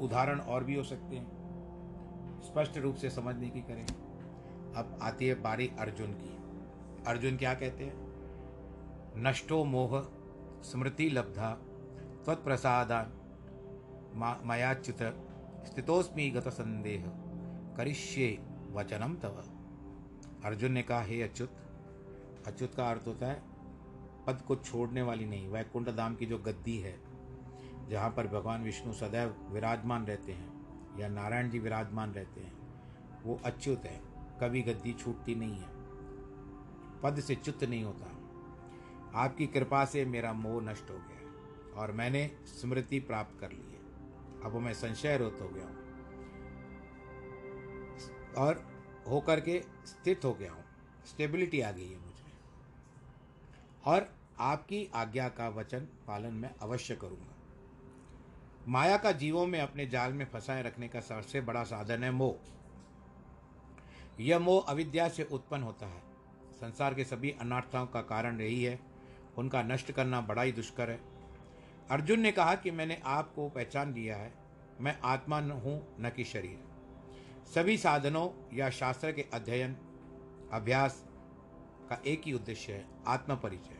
उदाहरण और भी हो सकते हैं। स्पष्ट रूप से समझने की करें। अब आती है बारी अर्जुन की। अर्जुन क्या कहते हैं? नष्टो मोह स्मृति लब्धा, त्वत्प्रसादान मयाच्युत, स्थितोस्मी गत संदेह। करिष्ये वचनम तव। अर्जुन ने कहा, हे अच्युत अच्युत का अर्थ होता है, पद को छोड़ने वाली नहीं। वैकुंठ धाम की जो गद्दी है, जहाँ पर भगवान विष्णु सदैव विराजमान रहते हैं, या नारायण जी विराजमान रहते हैं, वो अच्युत है। कभी गद्दी छूटती नहीं है। पद से च्युत नहीं होता। आपकी कृपा से मेरा मोह नष्ट हो गया और मैंने स्मृति प्राप्त कर ली है। अब मैं संशय रोत हो गया हूँ। और होकर के स्थित हो गया हूँ। स्टेबिलिटी आ गई है मुझे। और आपकी आज्ञा का वचन पालन मैं अवश्य करूँगा। माया का जीवों में अपने जाल में फंसाए रखने का सबसे बड़ा साधन है मोह। यह मोह अविद्या से उत्पन्न होता है। संसार के सभी अनार्थों का कारण यही है। उनका नष्ट करना बड़ा ही दुष्कर है। अर्जुन ने कहा कि मैंने आपको पहचान लिया है। मैं आत्मा हूँ, न कि शरीर। सभी साधनों या शास्त्र के अध्ययन, अभ्यास का एक ही उद्देश्य है आत्म परिचय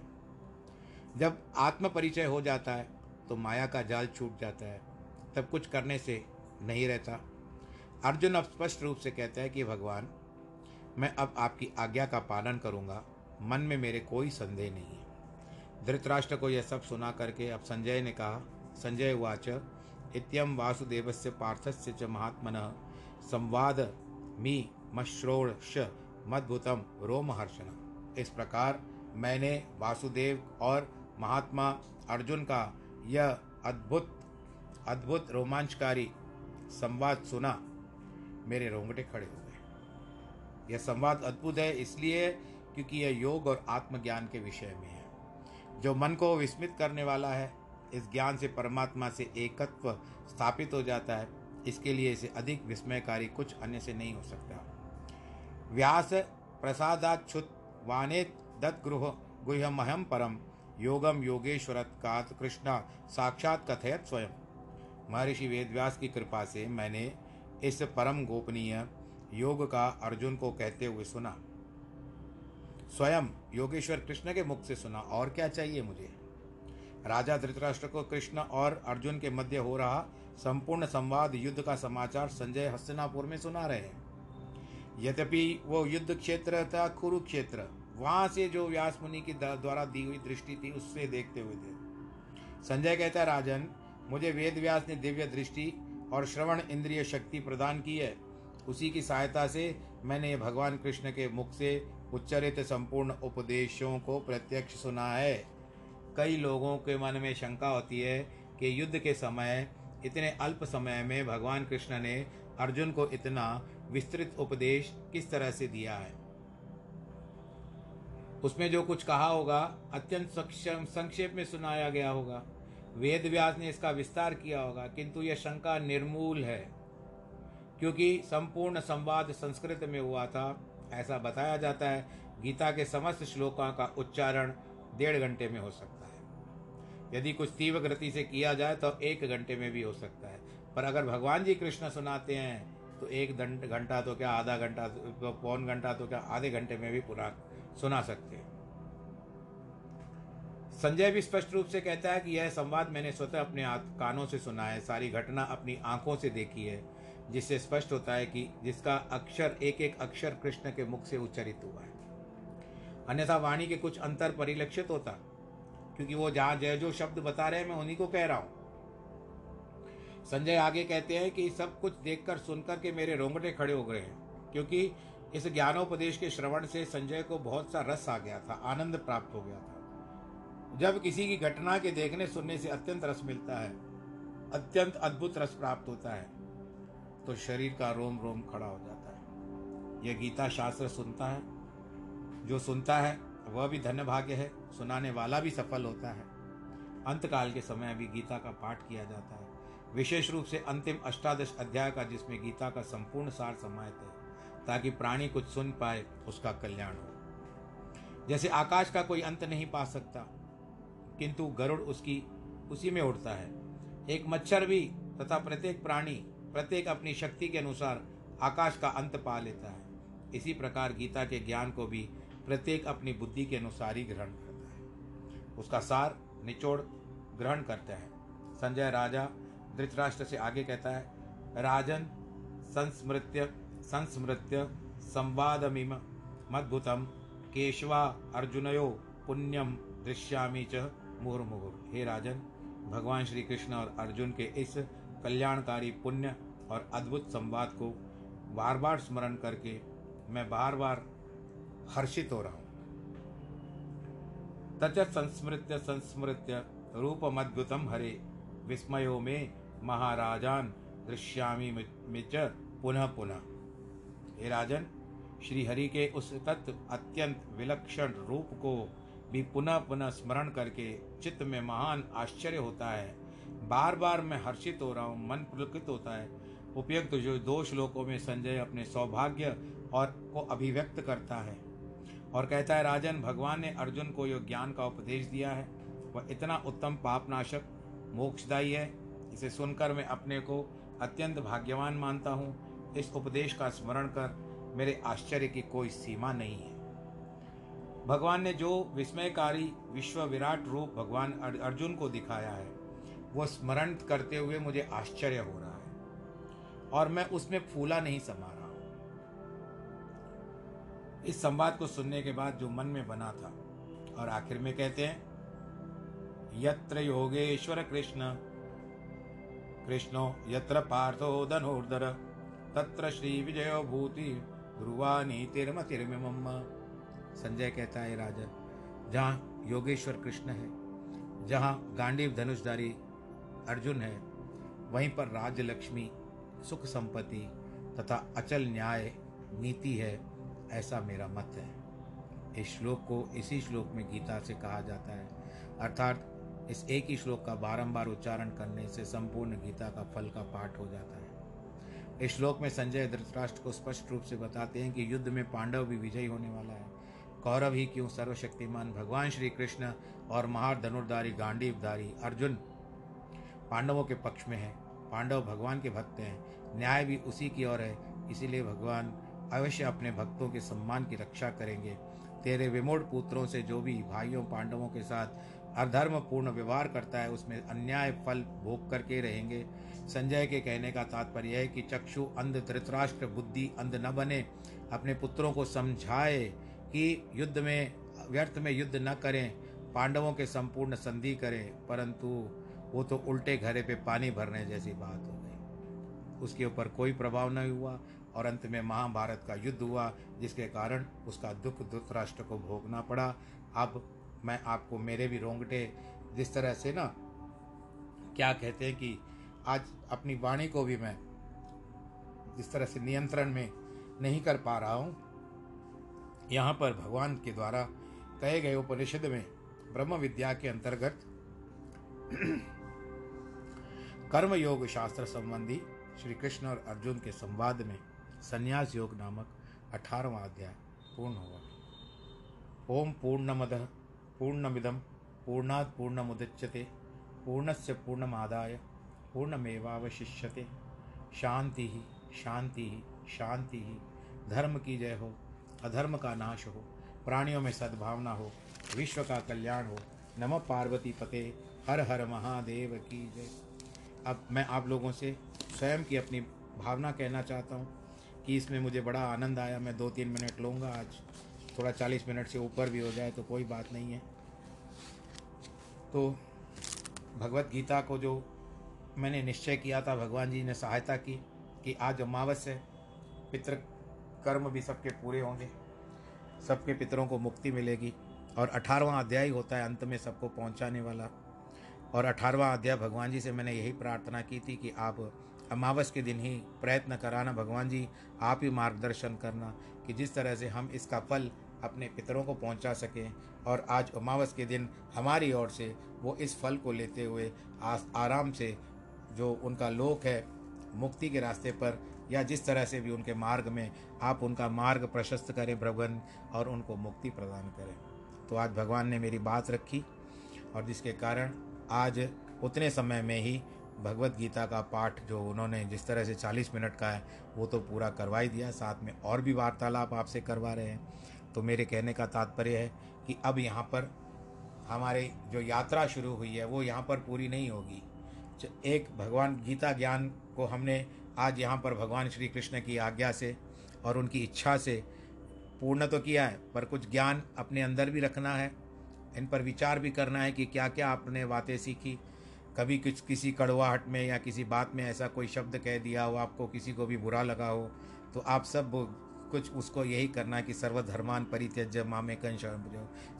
जब आत्म परिचय हो जाता है तो माया का जाल छूट जाता है। तब कुछ करने से नहीं रहता। अर्जुन अब स्पष्ट रूप से कहता है कि, भगवान, मैं अब आपकी आज्ञा का पालन करूँगा। मन में मेरे कोई संदेह नहीं है। धृतराष्ट्र को यह सब सुना करके अब संजय ने कहा, संजय वाच इत्यम वासुदेवस्य पार्थस्य च महात्मन संवाद मी मश्रोष मद्भुतम रोमहर्षण। इस प्रकार मैंने वासुदेव और महात्मा अर्जुन का यह अद्भुत अद्भुत रोमांचकारी संवाद सुना। मेरे रोंगटे खड़े हो गए। यह संवाद अद्भुत है इसलिए क्योंकि यह योग और आत्मज्ञान के विषय में है। जो मन को विस्मित करने वाला है, इस ज्ञान से परमात्मा से एकत्व स्थापित हो जाता है। इसके लिए इसे अधिक विस्मयकारी कुछ अन्य से नहीं हो सकता। व्यास प्रसादाच्छुत वाने दत्गृह गुह्यमहम परम योगम योगेश्वरत्कात कृष्णा साक्षात कथयत स्वयं। महर्षि वेदव्यास की कृपा से मैंने इस परम गोपनीय योग का अर्जुन को कहते हुए सुना। स्वयं योगेश्वर कृष्ण के मुख से सुना, और क्या चाहिए मुझे? राजा धृतराष्ट्र को कृष्ण और अर्जुन के मध्य हो रहा संपूर्ण संवाद युद्ध का समाचार संजय हस्तिनापुर में सुना रहे हैं। यद्यपि वो युद्ध क्षेत्र था, कुरुक्षेत्र, वहाँ से जो व्यास मुनि की द्वारा दी हुई दृष्टि थी, उससे देखते हुए थे। संजय कहता, राजन, मुझे वेद व्यास ने दिव्य दृष्टि और श्रवण इंद्रिय शक्ति प्रदान की है। उसी की सहायता से मैंने भगवान कृष्ण के मुख से उच्चरित संपूर्ण उपदेशों को प्रत्यक्ष सुना है। कई लोगों के मन में शंका होती है कि युद्ध के समय इतने अल्प समय में भगवान कृष्ण ने अर्जुन को इतना विस्तृत उपदेश किस तरह से दिया है? उसमें जो कुछ कहा होगा, अत्यंत संक्षेप में सुनाया गया होगा। वेद व्यास ने इसका विस्तार किया होगा, किंतु यह शंका निर्मूल है, क्योंकि संपूर्ण संवाद संस्कृत में हुआ था। ऐसा बताया जाता है, गीता के समस्त श्लोकों का उच्चारण डेढ़ घंटे में हो सकता है। यदि कुछ तीव्र गति से किया जाए तो एक घंटे में भी हो सकता है। पर अगर भगवान जी कृष्ण सुनाते हैं तो एक घंटा तो क्या, आधा घंटा तो पौन घंटा तो क्या, आधे घंटे में भी पूरा सुना सकते हैं। संजय भी स्पष्ट रूप से कहता है कि यह संवाद मैंने स्वतः अपने कानों से सुना है, सारी घटना अपनी आँखों से देखी है, जिससे स्पष्ट होता है कि जिसका अक्षर एक एक अक्षर कृष्ण के मुख से उच्चरित हुआ है। अन्यथा वाणी के कुछ अंतर परिलक्षित होता। क्योंकि वो जहाँ जय जो शब्द बता रहे हैं, मैं उन्हीं को कह रहा हूँ। संजय आगे कहते हैं कि सब कुछ देखकर सुनकर के मेरे रोंगटे खड़े हो गए हैं, क्योंकि इस ज्ञानोपदेश के श्रवण से संजय को बहुत सा रस आ गया था, आनंद प्राप्त हो गया था। जब किसी की घटना के देखने सुनने से अत्यंत रस मिलता है, अत्यंत अद्भुत रस प्राप्त होता है तो शरीर का रोम रोम खड़ा हो जाता है। यह गीता शास्त्र सुनता है, जो सुनता है, वह भी धन्य भाग्य है। सुनाने वाला भी सफल होता है। अंतकाल के समय भी गीता का पाठ किया जाता है। विशेष रूप से अंतिम अष्टादश अध्याय का, जिसमें गीता का संपूर्ण सार समाहित है, ताकि प्राणी कुछ सुन पाए, उसका कल्याण हो। जैसे आकाश का कोई अंत नहीं पा सकता, किंतु गरुड़ उसकी, उसी में उड़ता है। एक मच्छर भी तथा प्रत्येक प्राणी, प्रत्येक अपनी शक्ति के अनुसार आकाश का अंत पा लेता है। इसी प्रकार गीता के ज्ञान को भी प्रत्येक अपनी बुद्धि के अनुसार ही ग्रहण करता है उसका सार निचोड़ ग्रहण करते हैं। संजय राजा धृतराष्ट्र से आगे कहता है, राजन संस्मृत्य संस्मृत्य संवादमिम मद्भुतम, केशवा अर्जुनयो पुण्यम दृश्यामी च मुहुर्मुहुर। हे राजन, भगवान श्री कृष्ण और अर्जुन के इस कल्याणकारी पुण्य और अद्भुत संवाद को बार बार स्मरण करके मैं बार बार हर्षित हो रहा हूँ। तच संस्मृत्य संस्मृत्य रूपमद्भुतम हरे। विस्मयो में महाराजान दृश्यामी मिच पुनः पुनः। हे राजन श्री हरि के उस तत्व अत्यंत विलक्षण रूप को भी पुनः पुनः स्मरण करके चित्त में महान आश्चर्य होता है। बार बार मैं हर्षित हो रहा हूँ, मन पुलकित होता है। उपयुक्त जो दो श्लोकों में संजय अपने सौभाग्य और को अभिव्यक्त करता है। और कहता है, राजन, भगवान ने अर्जुन को यह ज्ञान का उपदेश दिया है। वह इतना उत्तम पापनाशक, मोक्षदायी है। इसे सुनकर मैं अपने को अत्यंत भाग्यवान मानता हूँ। इस उपदेश का स्मरण कर मेरे आश्चर्य की कोई सीमा नहीं है। भगवान ने जो विस्मयकारी विश्व विराट रूप भगवान अर्जुन को दिखाया है, वो स्मरण करते हुए मुझे आश्चर्य हो रहा है। और मैं उसमें फूला नहीं समा रहा। इस संवाद को सुनने के बाद जो मन में बना था, और आखिर में कहते हैं, यत्र योगेश्वर कृष्ण। कृष्णो यत्र पार्थो धनुर्धर, तत्र श्री विजय भूति ध्रुवानी तिरम तिरमिम संजय कहता है, राजा, जहाँ योगेश्वर कृष्ण है, जहाँ गांडीव धनुषधारी अर्जुन है, वहीं पर राज लक्ष्मी सुख संपत्ति तथा अचल न्याय नीति है। ऐसा मेरा मत है। इस श्लोक को इसी श्लोक में गीता से कहा जाता है। अर्थात इस एक ही श्लोक का बारंबार उच्चारण करने से संपूर्ण गीता का फल का पाठ हो जाता है। इस श्लोक में संजय धृतराष्ट्र को स्पष्ट रूप से बताते हैं कि युद्ध में पांडव भी विजयी होने वाला है। कौरव ही क्यों सर्वशक्तिमान भगवान श्री कृष्ण और महार धनुर्धारी गांडीवधारी अर्जुन पांडवों के पक्ष में है? पांडव भगवान के भक्त हैं। न्याय भी उसी की ओर है। इसीलिए भगवान अवश्य अपने भक्तों के सम्मान की रक्षा करेंगे। तेरे विमोड़ पुत्रों से जो भी भाइयों, पांडवों के साथ अधर्म पूर्ण व्यवहार करता है, उसमें अन्याय फल भोग करके रहेंगे। संजय के कहने का तात्पर्य है कि चक्षु अंध, धृतराष्ट्र, बुद्धि अंध न बने। अपने पुत्रों को समझाए कि युद्ध में, व्यर्थ में युद्ध न करें, पांडवों के संपूर्ण संधि करें, परंतु वो तो उल्टे घरे पे पानी भरने जैसी बात हो गई। उसके ऊपर कोई प्रभाव नहीं हुआ। और अंत में महाभारत का युद्ध हुआ, जिसके कारण उसका दुख धृतराष्ट्र को भोगना पड़ा। अब मैं आपको मेरे भी रोंगटे, जिस तरह से ना, क्या कहते हैं कि आज अपनी वाणी को भी मैं जिस तरह से नियंत्रण में नहीं कर पा रहा हूँ, यहाँ पर भगवान के द्वारा कहे गए उपनिषद में ब्रह्म विद्या के अंतर्गत कर्म योग शास्त्र संबंधी श्री कृष्ण और अर्जुन के संवाद में संन्यास योग नामक अठारहवा अध्याय पूर्ण हुआ ओम पूर्णमद पूर्णमिदम पूर्णात् पूर्णमुदच्यते, पूर्णस्य पूर्णमादाय पूर्णमेवावशिष्यते। शांति ही शांति ही शांति ही धर्म की जय हो, अधर्म का नाश हो, प्राणियों में सद्भावना हो, विश्व का कल्याण हो। नम पार्वती पते, हर हर महादेव की जय। अब मैं आप लोगों से स्वयं की अपनी भावना कहना चाहता हूँ। कि इसमें मुझे बड़ा आनंद आया। मैं दो तीन मिनट लूँगा आज। थोड़ा चालीस मिनट से ऊपर भी हो जाए तो कोई बात नहीं है। तो भगवत गीता को जो मैंने निश्चय किया था, भगवान जी ने सहायता की कि आज अमावस है, पितृ कर्म भी सबके पूरे होंगे, सबके पितरों को मुक्ति मिलेगी और अठारहवा अध्याय होता है, अंत में सबको पहुँचाने वाला। और अठारहवा अध्याय भगवान जी से मैंने यही प्रार्थना की थी कि आप अमावस के दिन ही प्रयत्न कराना भगवान जी, आप ही मार्गदर्शन करना कि जिस तरह से हम इसका फल अपने पितरों को पहुँचा सकें और आज अमावस के दिन हमारी ओर से वो इस फल को लेते हुए आराम से जो उनका लोक है, मुक्ति के रास्ते पर या जिस तरह से भी उनके मार्ग में आप उनका मार्ग प्रशस्त करें भगवान और उनको मुक्ति प्रदान करें। तो आज भगवान ने मेरी बात रखी और जिसके कारण आज उतने समय में ही भगवत गीता का पाठ जो उन्होंने जिस तरह से 40 मिनट का है, वो तो पूरा करवा ही दिया। साथ में और भी वार्तालाप आपसे करवा रहे हैं। तो मेरे कहने का तात्पर्य है कि अब यहाँ पर हमारे जो यात्रा शुरू हुई है, वो यहाँ पर पूरी नहीं होगी। एक भगवान गीता ज्ञान को हमने आज यहाँ पर भगवान श्री कृष्ण की आज्ञा से और उनकी इच्छा से पूर्ण तो किया है, पर कुछ ज्ञान अपने अंदर भी रखना है। इन पर विचार भी करना है कि क्या क्या आपने बातें सीखी। कभी कुछ किसी कड़वाहट में या किसी बात में ऐसा कोई शब्द कह दिया हो, आपको किसी को भी बुरा लगा हो तो आप सब कुछ उसको यही करना कि सर्वधर्मान परित्यज मामे कंश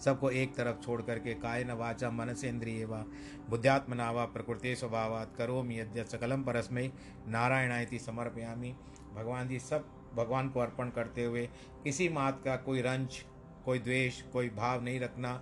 सबको एक तरफ़ छोड़ करके काय न वाचा मन से इंद्रिय वा बुद्ध्यात्मना वा प्रकृति स्वभावात करोम यद्य सकलम परस्मय नारायणायति समर्पयामी। भगवान जी सब, भगवान को अर्पण करते हुए किसी मात का कोई रंज, कोई द्वेष, कोई भाव नहीं रखना,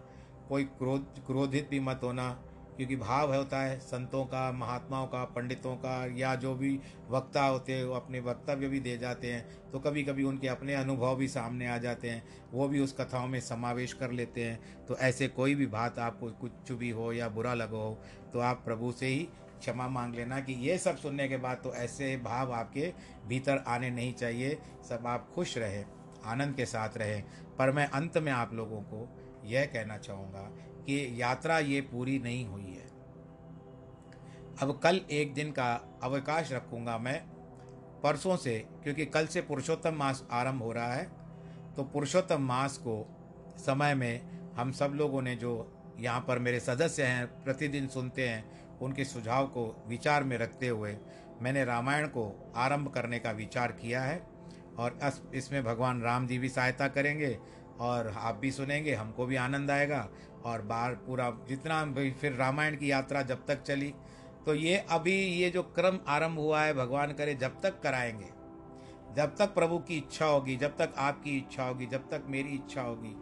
कोई क्रोध, क्रोधित भी मत होना क्योंकि भाव होता है, संतों का, महात्माओं का, पंडितों का, या जो भी वक्ता होते हैं, वो अपने वक्तव्य भी दे जाते हैं तो कभी कभी उनके अपने अनुभव भी सामने आ जाते हैं, वो भी उस कथाओं में समावेश कर लेते हैं। तो ऐसे कोई भी बात आपको कुछ भी हो या बुरा लगो हो तो आप प्रभु से ही क्षमा मांग लेना कि ये सब सुनने के बाद तो ऐसे भाव आपके भीतर आने नहीं चाहिए, सब आप खुश रहें, आनंद के साथ रहें। पर मैं अंत में आप लोगों को यह कहना चाहूँगा कि यात्रा ये पूरी नहीं हुई है। अब कल एक दिन का अवकाश रखूँगा मैं परसों से, क्योंकि कल से पुरुषोत्तम मास आरंभ हो रहा है। तो पुरुषोत्तम मास को समय में हम सब लोगों ने जो यहाँ पर मेरे सदस्य हैं, प्रतिदिन सुनते हैं, उनके सुझाव को विचार में रखते हुए मैंने रामायण को आरंभ करने का विचार किया है। और इसमें भगवान राम जी भी सहायता करेंगे और आप भी सुनेंगे, हमको भी आनंद आएगा। और बाहर पूरा जितना भी फिर रामायण की यात्रा जब तक चली तो ये अभी ये जो क्रम आरंभ हुआ है, भगवान करे जब तक कराएँगे। जब तक प्रभु की इच्छा होगी, जब तक आपकी इच्छा होगी, जब तक मेरी इच्छा होगी,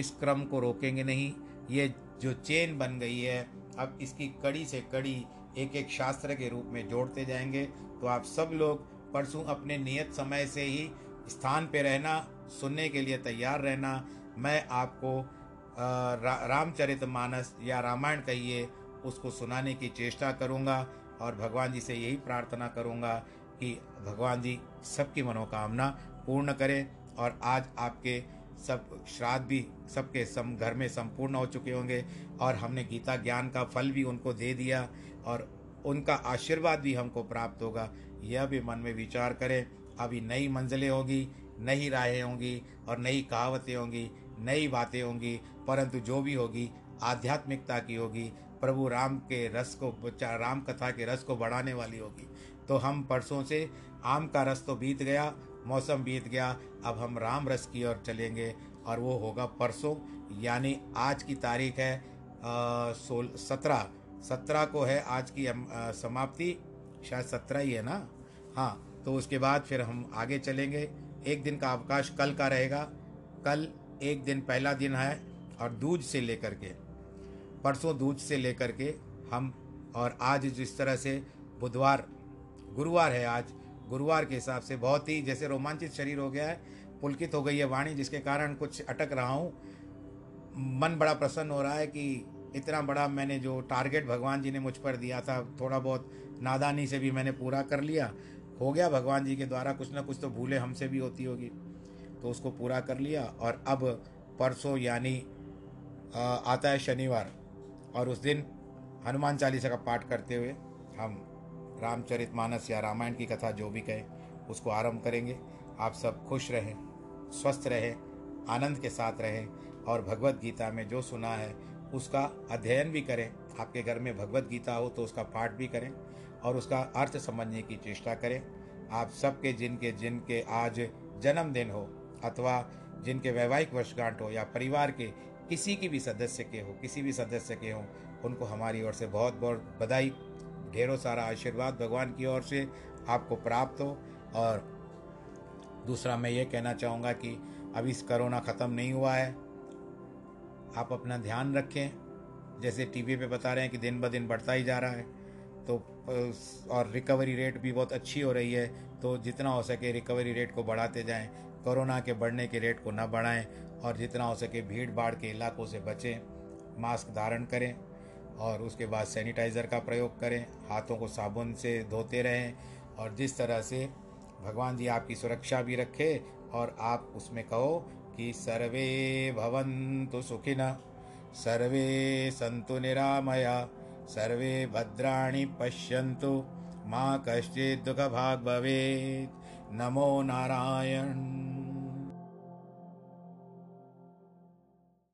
इस क्रम को रोकेंगे नहीं। ये जो चेन बन गई है, अब इसकी कड़ी से कड़ी एक एक शास्त्र के रूप में जोड़ते जाएँगे। तो आप सब लोग परसों अपने नियत समय से ही स्थान पे रहना, सुनने के लिए तैयार रहना। मैं आपको रा, रामचरित मानस या रामायण कहिए उसको सुनाने की चेष्टा करूँगा और भगवान जी से यही प्रार्थना करूँगा कि भगवान जी सबकी मनोकामना पूर्ण करें और आज आपके सब श्राद्ध भी सबके सम घर में संपूर्ण हो चुके होंगे और हमने गीता ज्ञान का फल भी उनको दे दिया और उनका आशीर्वाद भी हमको प्राप्त होगा। यह भी मन में विचार करें अभी नई मंजिलें होगी नई राहें होंगी और नई कहावतें होंगी नई बातें होंगी परंतु जो भी होगी, आध्यात्मिकता की होगी, प्रभु राम के रस को राम कथा के रस को बढ़ाने वाली होगी। तो हम परसों से आम का रस तो बीत गया, मौसम बीत गया, अब हम राम रस की ओर चलेंगे और वो होगा परसों, यानी आज की तारीख है सोल, सत्रह। सत्रह को है आज की समाप्ति, शायद सत्रह ही है ना? हाँ तो उसके बाद फिर हम आगे चलेंगे। एक दिन का अवकाश कल का रहेगा। कल एक दिन पहला दिन है और दूज से लेकर के, परसों दूज से लेकर के हम और आज जिस तरह से बुधवार, गुरुवार है आज, गुरुवार के हिसाब से बहुत ही जैसे रोमांचित शरीर हो गया है, पुलकित हो गई है वाणी, जिसके कारण कुछ अटक रहा हूँ। मन बड़ा प्रसन्न हो रहा है कि इतना बड़ा मैंने जो टारगेट भगवान जी ने मुझ पर दिया था, थोड़ा बहुत नादानी से भी मैंने पूरा कर लिया। हो गया भगवान जी के द्वारा कुछ ना कुछ तो भूले हमसे भी होती होगी। तो उसको पूरा कर लिया और अब परसों यानी आता है शनिवार और उस दिन हनुमान चालीसा का पाठ करते हुए हम रामचरित मानस या रामायण की कथा जो भी कहें, उसको आरंभ करेंगे। आप सब खुश रहें, स्वस्थ रहें, आनंद के साथ रहें और भगवत गीता में जो सुना है, उसका अध्ययन भी करें। आपके घर में भगवत गीता हो तो उसका पाठ भी करें और उसका अर्थ समझने की चेष्टा करें। आप सबके जिनके जिनके आज जन्मदिन हो अथवा जिनके वैवाहिक वर्षगांठ हो या परिवार के किसी की भी सदस्य के हो, किसी भी सदस्य के हो, उनको हमारी ओर से बहुत बहुत बधाई। ढेरों सारा आशीर्वाद भगवान की ओर से आपको प्राप्त हो। और दूसरा मैं ये कहना चाहूँगा कि अभी इस करोना ख़त्म नहीं हुआ है। आप अपना ध्यान रखें। जैसे टीवी पे बता रहे हैं कि दिन ब दिन बढ़ता ही जा रहा है। तो और रिकवरी रेट भी बहुत अच्छी हो रही है। तो जितना हो सके रिकवरी रेट को बढ़ाते जाएँ। कोरोना के बढ़ने के रेट को ना बढ़ाएँ। और जितना हो सके भीड़ भाड़ के इलाकों से बचें, मास्क धारण करें और उसके बाद सैनिटाइज़र का प्रयोग करें, हाथों को साबुन से धोते रहें और जिस तरह से भगवान जी आपकी सुरक्षा भी रखे और आप उसमें कहो कि सर्वे भवन्तु सुखिन, सर्वे सन्तु निरामया, सर्वे भद्राणि पश्यन्तु, मा कश्चित् दुःखभाग् भवेत्। नमो नारायण।